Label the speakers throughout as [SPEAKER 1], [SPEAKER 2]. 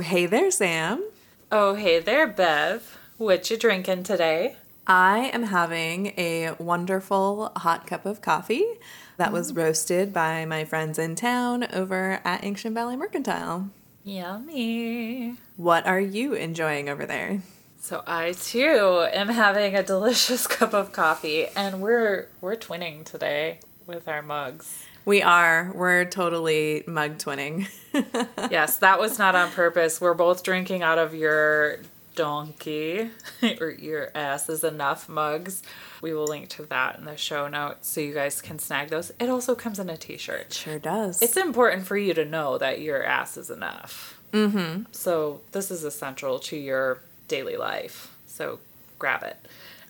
[SPEAKER 1] Oh, hey there, Sam.
[SPEAKER 2] Oh, hey there, Bev. What you drinking today?
[SPEAKER 1] I am having a wonderful hot cup of coffee that was mm. roasted by my friends in town over at Ancient Valley Mercantile.
[SPEAKER 2] Yummy.
[SPEAKER 1] What are you enjoying over there?
[SPEAKER 2] So I too am having a delicious cup of coffee and we're we're twinning today with our mugs.
[SPEAKER 1] We are. We're totally mug twinning.
[SPEAKER 2] yes, that was not on purpose. We're both drinking out of your donkey or your ass is enough mugs. We will link to that in the show notes so you guys can snag those. It also comes in a t-shirt.
[SPEAKER 1] Sure does.
[SPEAKER 2] It's important for you to know that your ass is enough. Mm-hmm. So this is essential to your daily life. So grab it.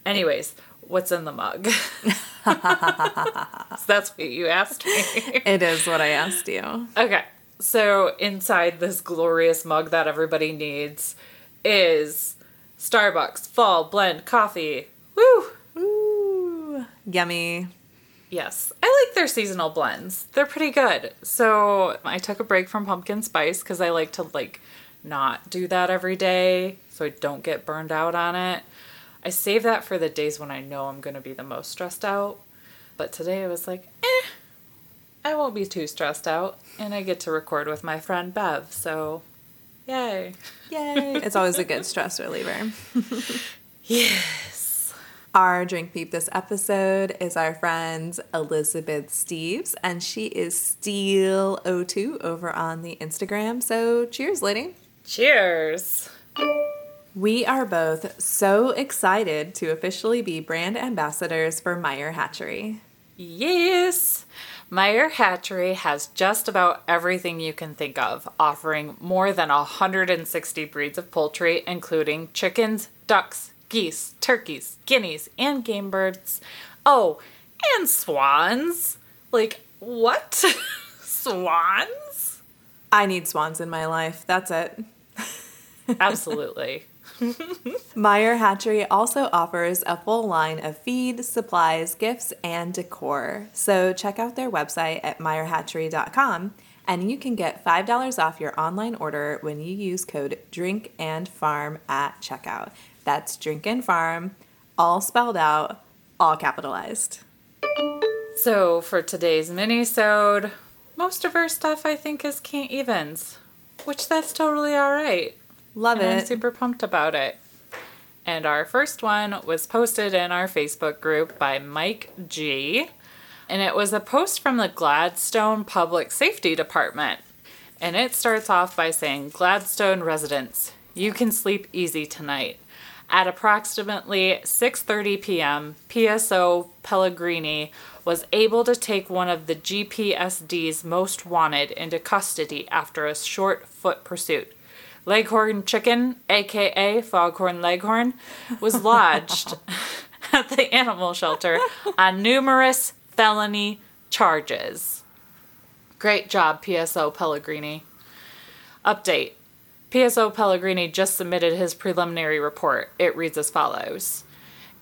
[SPEAKER 2] Anyways, what's in the mug? so that's what you asked me.
[SPEAKER 1] it is what I asked you.
[SPEAKER 2] Okay. So inside this glorious mug that everybody needs is Starbucks Fall Blend Coffee. Woo!
[SPEAKER 1] Ooh, yummy.
[SPEAKER 2] Yes, I like their seasonal blends. They're pretty good. So I took a break from pumpkin spice because I like to like not do that every day so I don't get burned out on it. I save that for the days when I know I'm gonna be the most stressed out. But today I was like, eh, I won't be too stressed out, and I get to record with my friend Bev. So, yay!
[SPEAKER 1] Yay! it's always a good stress reliever.
[SPEAKER 2] Yes.
[SPEAKER 1] Our drink peep this episode is our friend Elizabeth Steves, and she is Steel02 over on the Instagram. So, cheers, lady.
[SPEAKER 2] Cheers.
[SPEAKER 1] We are both so excited to officially be brand ambassadors for Meyer Hatchery.
[SPEAKER 2] Yes. Meyer Hatchery has just about everything you can think of, offering more than 160 breeds of poultry, including chickens, ducks, geese, turkeys, guineas, and game birds. Oh, and swans. Like, what? swans?
[SPEAKER 1] I need swans in my life. That's it.
[SPEAKER 2] Absolutely.
[SPEAKER 1] Meyer Hatchery also offers a full line of feed, supplies, gifts, and decor. So check out their website at meyerhatchery.com and you can get $5 off your online order when you use code drink and farm at checkout. That's drink and farm, all spelled out, all capitalized.
[SPEAKER 2] So for today's mini-sode, most of our stuff I think is can't evens, which that's totally all right.
[SPEAKER 1] Love
[SPEAKER 2] and I'm
[SPEAKER 1] it.
[SPEAKER 2] super pumped about it. And our first one was posted in our Facebook group by Mike G. And it was a post from the Gladstone Public Safety Department. And it starts off by saying, Gladstone residents, you can sleep easy tonight. At approximately 6:30 p.m., PSO Pellegrini was able to take one of the GPSD's most wanted into custody after a short foot pursuit. Leghorn Chicken, aka Foghorn Leghorn, was lodged at the animal shelter on numerous felony charges. Great job, PSO Pellegrini. Update PSO Pellegrini just submitted his preliminary report. It reads as follows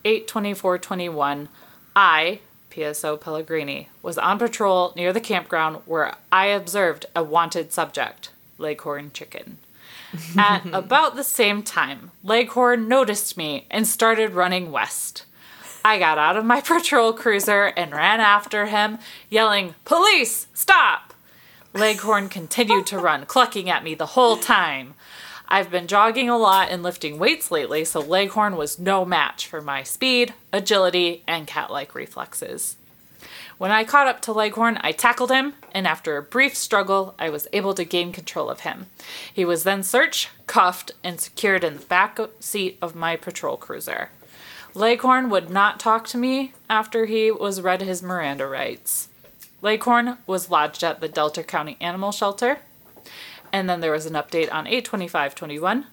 [SPEAKER 2] 82421. I, PSO Pellegrini, was on patrol near the campground where I observed a wanted subject, Leghorn Chicken. At about the same time, Leghorn noticed me and started running west. I got out of my patrol cruiser and ran after him, yelling, Police, stop! Leghorn continued to run, clucking at me the whole time. I've been jogging a lot and lifting weights lately, so Leghorn was no match for my speed, agility, and cat like reflexes. When I caught up to Leghorn, I tackled him, and after a brief struggle, I was able to gain control of him. He was then searched, cuffed, and secured in the back seat of my patrol cruiser. Leghorn would not talk to me after he was read his Miranda rights. Leghorn was lodged at the Delta County Animal Shelter. And then there was an update on 82521.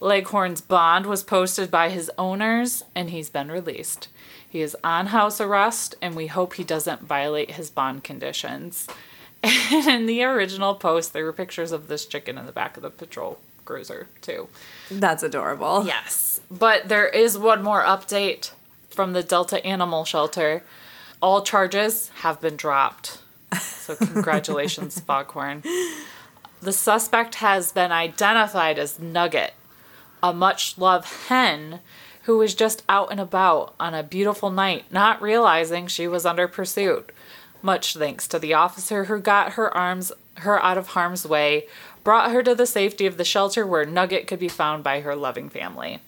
[SPEAKER 2] Leghorn's bond was posted by his owners and he's been released. He is on house arrest and we hope he doesn't violate his bond conditions. And in the original post, there were pictures of this chicken in the back of the patrol cruiser, too.
[SPEAKER 1] That's adorable.
[SPEAKER 2] Yes. But there is one more update from the Delta Animal Shelter. All charges have been dropped. So, congratulations, Foghorn. The suspect has been identified as Nugget, a much loved hen who was just out and about on a beautiful night, not realizing she was under pursuit. Much thanks to the officer who got her arms her out of harm's way, brought her to the safety of the shelter where Nugget could be found by her loving family.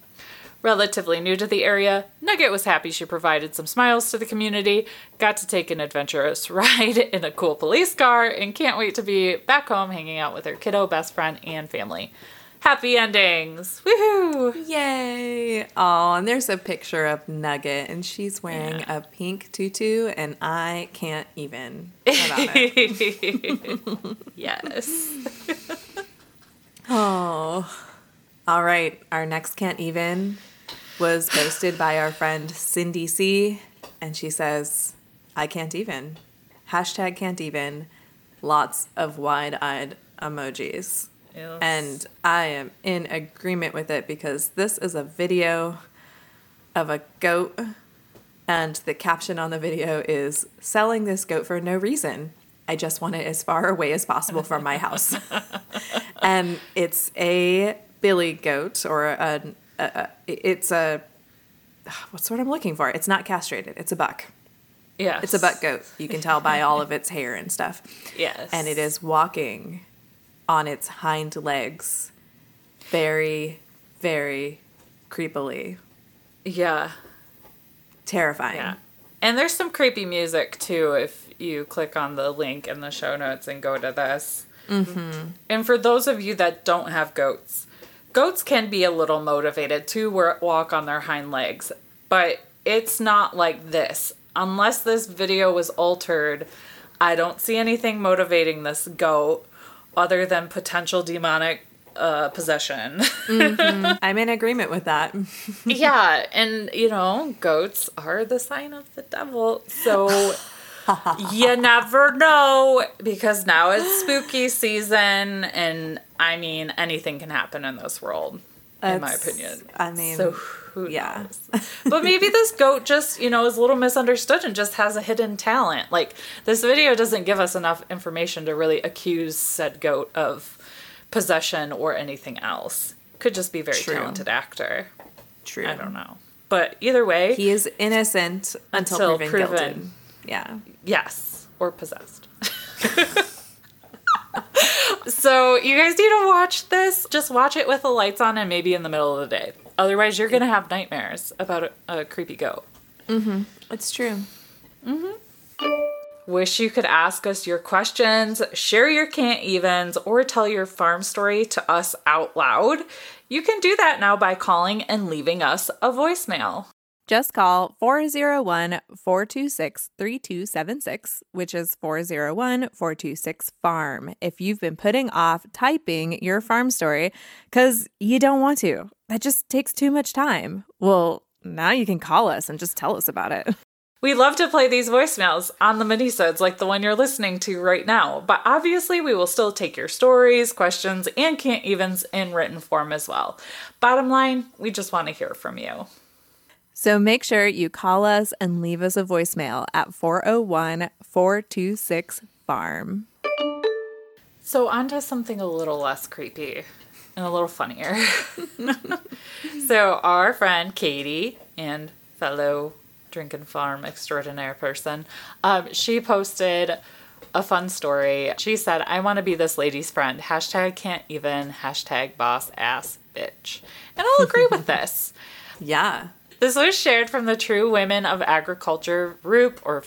[SPEAKER 2] Relatively new to the area, Nugget was happy she provided some smiles to the community, got to take an adventurous ride in a cool police car, and can't wait to be back home hanging out with her kiddo best friend and family. Happy endings! Woohoo!
[SPEAKER 1] Yay! Oh, and there's a picture of Nugget, and she's wearing
[SPEAKER 2] Yeah.
[SPEAKER 1] a pink tutu, and I can't even about it.
[SPEAKER 2] yes.
[SPEAKER 1] Oh. All right, our next can't even was posted by our friend Cindy C, and she says, I can't even. Hashtag can't even. Lots of wide eyed emojis.
[SPEAKER 2] Yes.
[SPEAKER 1] And I am in agreement with it because this is a video of a goat, and the caption on the video is selling this goat for no reason. I just want it as far away as possible from my house. and it's a billy goat, or a, a, a it's a what's what I'm looking for? It's not castrated. It's a buck.
[SPEAKER 2] yes.
[SPEAKER 1] It's a buck goat. You can tell by all of its hair and stuff
[SPEAKER 2] Yes.
[SPEAKER 1] and it is walking on its hind legs very very creepily
[SPEAKER 2] Yeah.
[SPEAKER 1] terrifying
[SPEAKER 2] Yeah. And there's some creepy music too if you click on the link in the show notes and go to this. Mm-hmm. And for those of you that don't have goats, goats can be a little motivated to walk on their hind legs, but it's not like this. Unless this video was altered, I don't see anything motivating this goat other than potential demonic uh, possession.
[SPEAKER 1] i'm in agreement with that
[SPEAKER 2] yeah, and you know, goats are the sign of the devil. So you never know because now it's spooky season and I mean anything can happen in this world in my opinion.
[SPEAKER 1] i mean
[SPEAKER 2] So who
[SPEAKER 1] yeah
[SPEAKER 2] knows? But maybe this goat just, you know, is a little misunderstood and just has a hidden talent. Like this video doesn't give us enough information to really accuse said goat of possession or anything else. Could just be a very
[SPEAKER 1] True.
[SPEAKER 2] talented actor.
[SPEAKER 1] true
[SPEAKER 2] I don't know. But either way,
[SPEAKER 1] he is innocent until,
[SPEAKER 2] Until
[SPEAKER 1] proven,
[SPEAKER 2] proven.
[SPEAKER 1] guilty yeah
[SPEAKER 2] yes, or possessed. so you guys need to watch this. Just watch it with the lights on and maybe in the middle of the day. Otherwise, you're gonna have nightmares about a, a creepy goat. Mm-hmm.
[SPEAKER 1] It's true Mm-hmm.
[SPEAKER 2] Wish you could ask us your questions, share your can't evens, or tell your farm story to us out loud. You can do that now by calling and leaving us a voicemail.
[SPEAKER 1] Just call 401 426 3276, which is 401 426 FARM, if you've been putting off typing your farm story because you don't want to. That just takes too much time. Well, now you can call us and just tell us about it.
[SPEAKER 2] We love to play these voicemails on the minisodes like the one you're listening to right now, but obviously we will still take your stories, questions, and can't evens in written form as well. Bottom line, we just want to hear from you.
[SPEAKER 1] So make sure you call us and leave us a voicemail at 401 426 FARM.
[SPEAKER 2] So, on to something a little less creepy and a little funnier. so, our friend Katie and fellow Drinking Farm extraordinaire person, um, she posted a fun story. She said, I want to be this lady's friend. Hashtag can't even. Hashtag boss ass bitch. And I'll agree with this.
[SPEAKER 1] Yeah.
[SPEAKER 2] This was shared from the True Women of Agriculture group or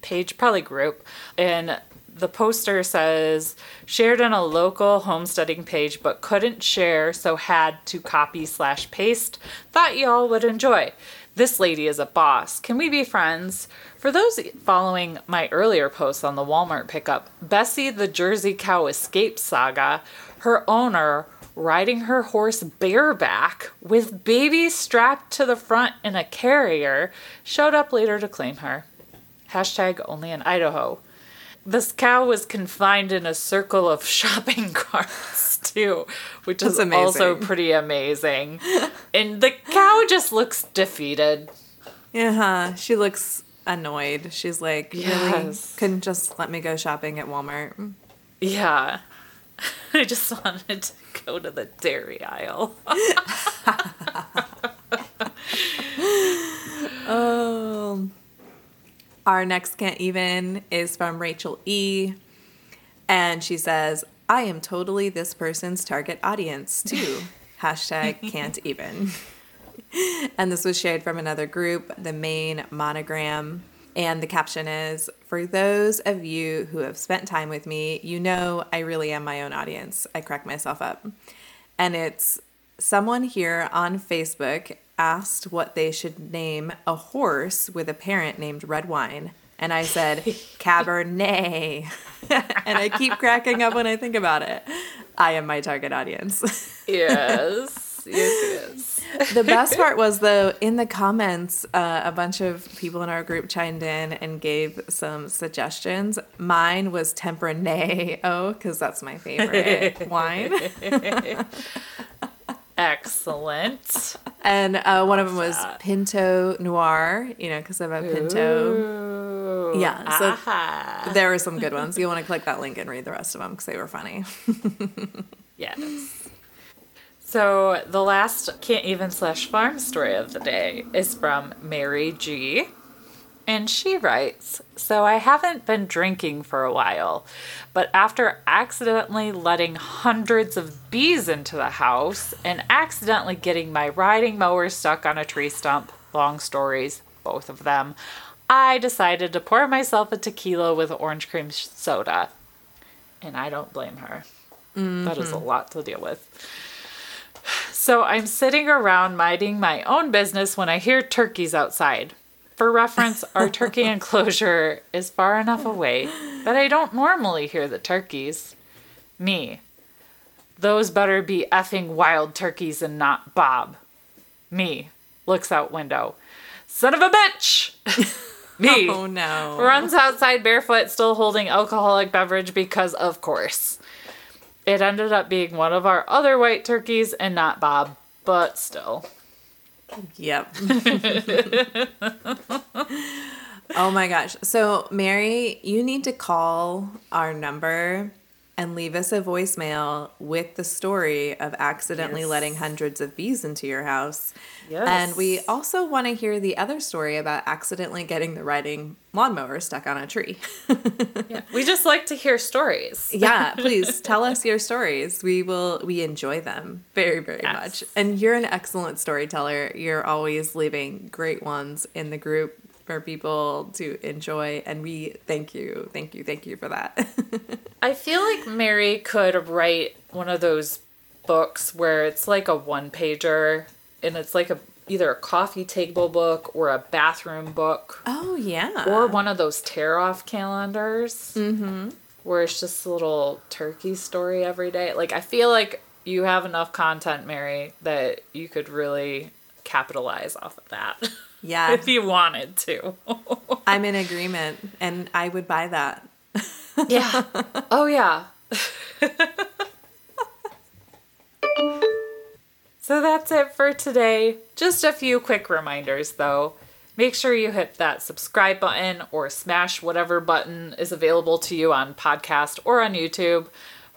[SPEAKER 2] page, probably group. And the poster says, shared on a local homesteading page, but couldn't share, so had to copy slash paste. Thought y'all would enjoy. This lady is a boss. Can we be friends? For those following my earlier posts on the Walmart pickup, Bessie the Jersey Cow Escape Saga, her owner riding her horse bareback with baby strapped to the front in a carrier, showed up later to claim her. Hashtag only in Idaho. This cow was confined in a circle of shopping carts too, which is
[SPEAKER 1] That's
[SPEAKER 2] also pretty amazing. and the cow just looks defeated.
[SPEAKER 1] Yeah, huh. she looks annoyed. She's like, really?
[SPEAKER 2] Yes.
[SPEAKER 1] Couldn't just let me go shopping at Walmart.
[SPEAKER 2] Yeah. I just wanted to go to the dairy aisle.
[SPEAKER 1] Oh. Our next can't even is from Rachel E. And she says, I am totally this person's target audience too. Hashtag can't even. and this was shared from another group, the main monogram. And the caption is For those of you who have spent time with me, you know I really am my own audience. I crack myself up. And it's someone here on Facebook asked what they should name a horse with a parent named Red Wine. And I said, Cabernet. and I keep cracking up when I think about it. I am my target audience.
[SPEAKER 2] yes.
[SPEAKER 1] The best part was though in the comments uh, a bunch of people in our group chimed in and gave some suggestions mine was tempranillo because that's my favorite wine
[SPEAKER 2] Excellent.
[SPEAKER 1] and uh, one of them was
[SPEAKER 2] that?
[SPEAKER 1] pinto noir you know because i'm a pinto
[SPEAKER 2] Ooh.
[SPEAKER 1] Yeah, so-
[SPEAKER 2] Aha.
[SPEAKER 1] there were some good ones you want to click that link and read the rest of them because they were funny
[SPEAKER 2] Yes. So the last can't even slash farm story of the day is from Mary G. And she writes So I haven't been drinking for a while, but after accidentally letting hundreds of bees into the house and accidentally getting my riding mower stuck on a tree stump, long stories, both of them, I decided to pour myself a tequila with orange cream soda. And I don't blame her. That is a mm-hmm. lot to deal with. So I'm sitting around minding my own business when I hear turkeys outside. For reference, our turkey enclosure is far enough away that I don't normally hear the turkeys. Me. Those better be effing wild turkeys and not Bob. Me. Looks out window. Son of a bitch! Me
[SPEAKER 1] oh no
[SPEAKER 2] runs outside barefoot, still holding alcoholic beverage because, of course. It ended up being one of our other white turkeys and not Bob, but still.
[SPEAKER 1] Yep. oh my gosh. So, Mary, you need to call our number and leave us a voicemail with the story of accidentally
[SPEAKER 2] Yes.
[SPEAKER 1] letting hundreds of bees into your house.
[SPEAKER 2] Yes.
[SPEAKER 1] And we also want to hear the other story about accidentally getting the riding lawnmower stuck on a tree.
[SPEAKER 2] Yeah, we just like to hear stories.
[SPEAKER 1] yeah, please tell us your stories. We will we enjoy them very very
[SPEAKER 2] Yes.
[SPEAKER 1] much. And you're an excellent storyteller. You're always leaving great ones in the group for people to enjoy and we thank you. Thank you. Thank you for that.
[SPEAKER 2] I feel like Mary could write one of those books where it's like a one pager and it's like a either a coffee table book or a bathroom book
[SPEAKER 1] oh yeah.
[SPEAKER 2] or one of those tear off calendars mm-hmm. where it's just a little turkey story every day. Like I feel like you have enough content, Mary, that you could really capitalize off of that
[SPEAKER 1] yeah.
[SPEAKER 2] if you wanted to.
[SPEAKER 1] I'm in agreement and I would buy that.
[SPEAKER 2] yeah. Oh yeah. so that's it for today. Just a few quick reminders though. Make sure you hit that subscribe button or smash whatever button is available to you on podcast or on YouTube.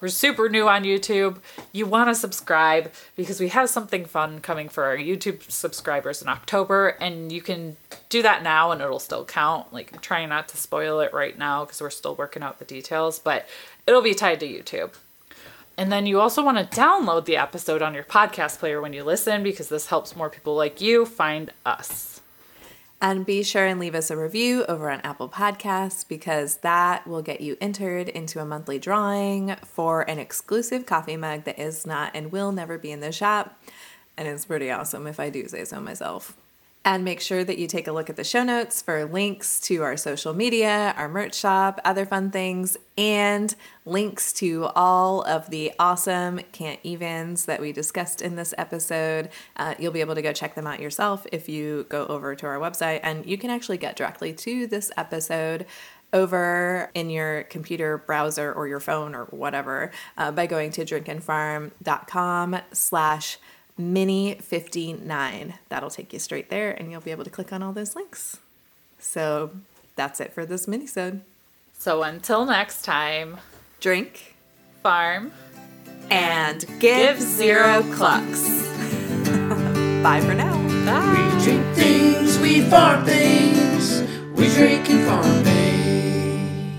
[SPEAKER 2] We're super new on YouTube. You want to subscribe because we have something fun coming for our YouTube subscribers in October, and you can do that now and it'll still count. Like, I'm trying not to spoil it right now because we're still working out the details, but it'll be tied to YouTube. And then you also want to download the episode on your podcast player when you listen because this helps more people like you find us.
[SPEAKER 1] And be sure and leave us a review over on Apple Podcasts because that will get you entered into a monthly drawing for an exclusive coffee mug that is not and will never be in the shop. And it's pretty awesome if I do say so myself. And make sure that you take a look at the show notes for links to our social media, our merch shop, other fun things, and links to all of the awesome can't evens that we discussed in this episode. Uh, you'll be able to go check them out yourself if you go over to our website, and you can actually get directly to this episode over in your computer browser or your phone or whatever uh, by going to drinkandfarm.com slash mini 59 that'll take you straight there and you'll be able to click on all those links so that's it for this minisode
[SPEAKER 2] So until next time,
[SPEAKER 1] drink
[SPEAKER 2] farm.
[SPEAKER 1] and give,
[SPEAKER 2] Give
[SPEAKER 1] zero
[SPEAKER 2] zero
[SPEAKER 1] clucks bye for now
[SPEAKER 2] Bye.
[SPEAKER 3] We drink things, we farm things. We drink and farm things.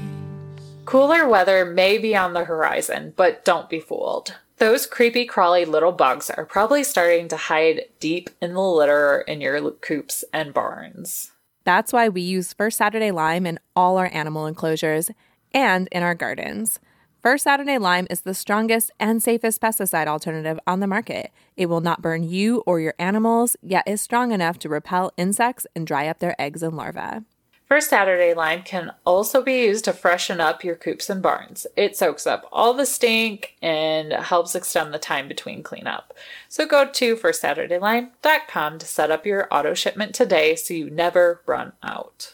[SPEAKER 2] Cooler weather may be on the horizon, but don't be fooled. Those creepy, crawly little bugs are probably starting to hide deep in the litter in your coops and barns.
[SPEAKER 1] That's why we use First Saturday Lime in all our animal enclosures and in our gardens. First Saturday Lime is the strongest and safest pesticide alternative on the market. It will not burn you or your animals, yet is strong enough to repel insects and dry up their eggs and larvae.
[SPEAKER 2] First Saturday lime can also be used to freshen up your coops and barns. It soaks up all the stink and helps extend the time between cleanup. So go to firstsaturdaylime.com to set up your auto shipment today so you never run out.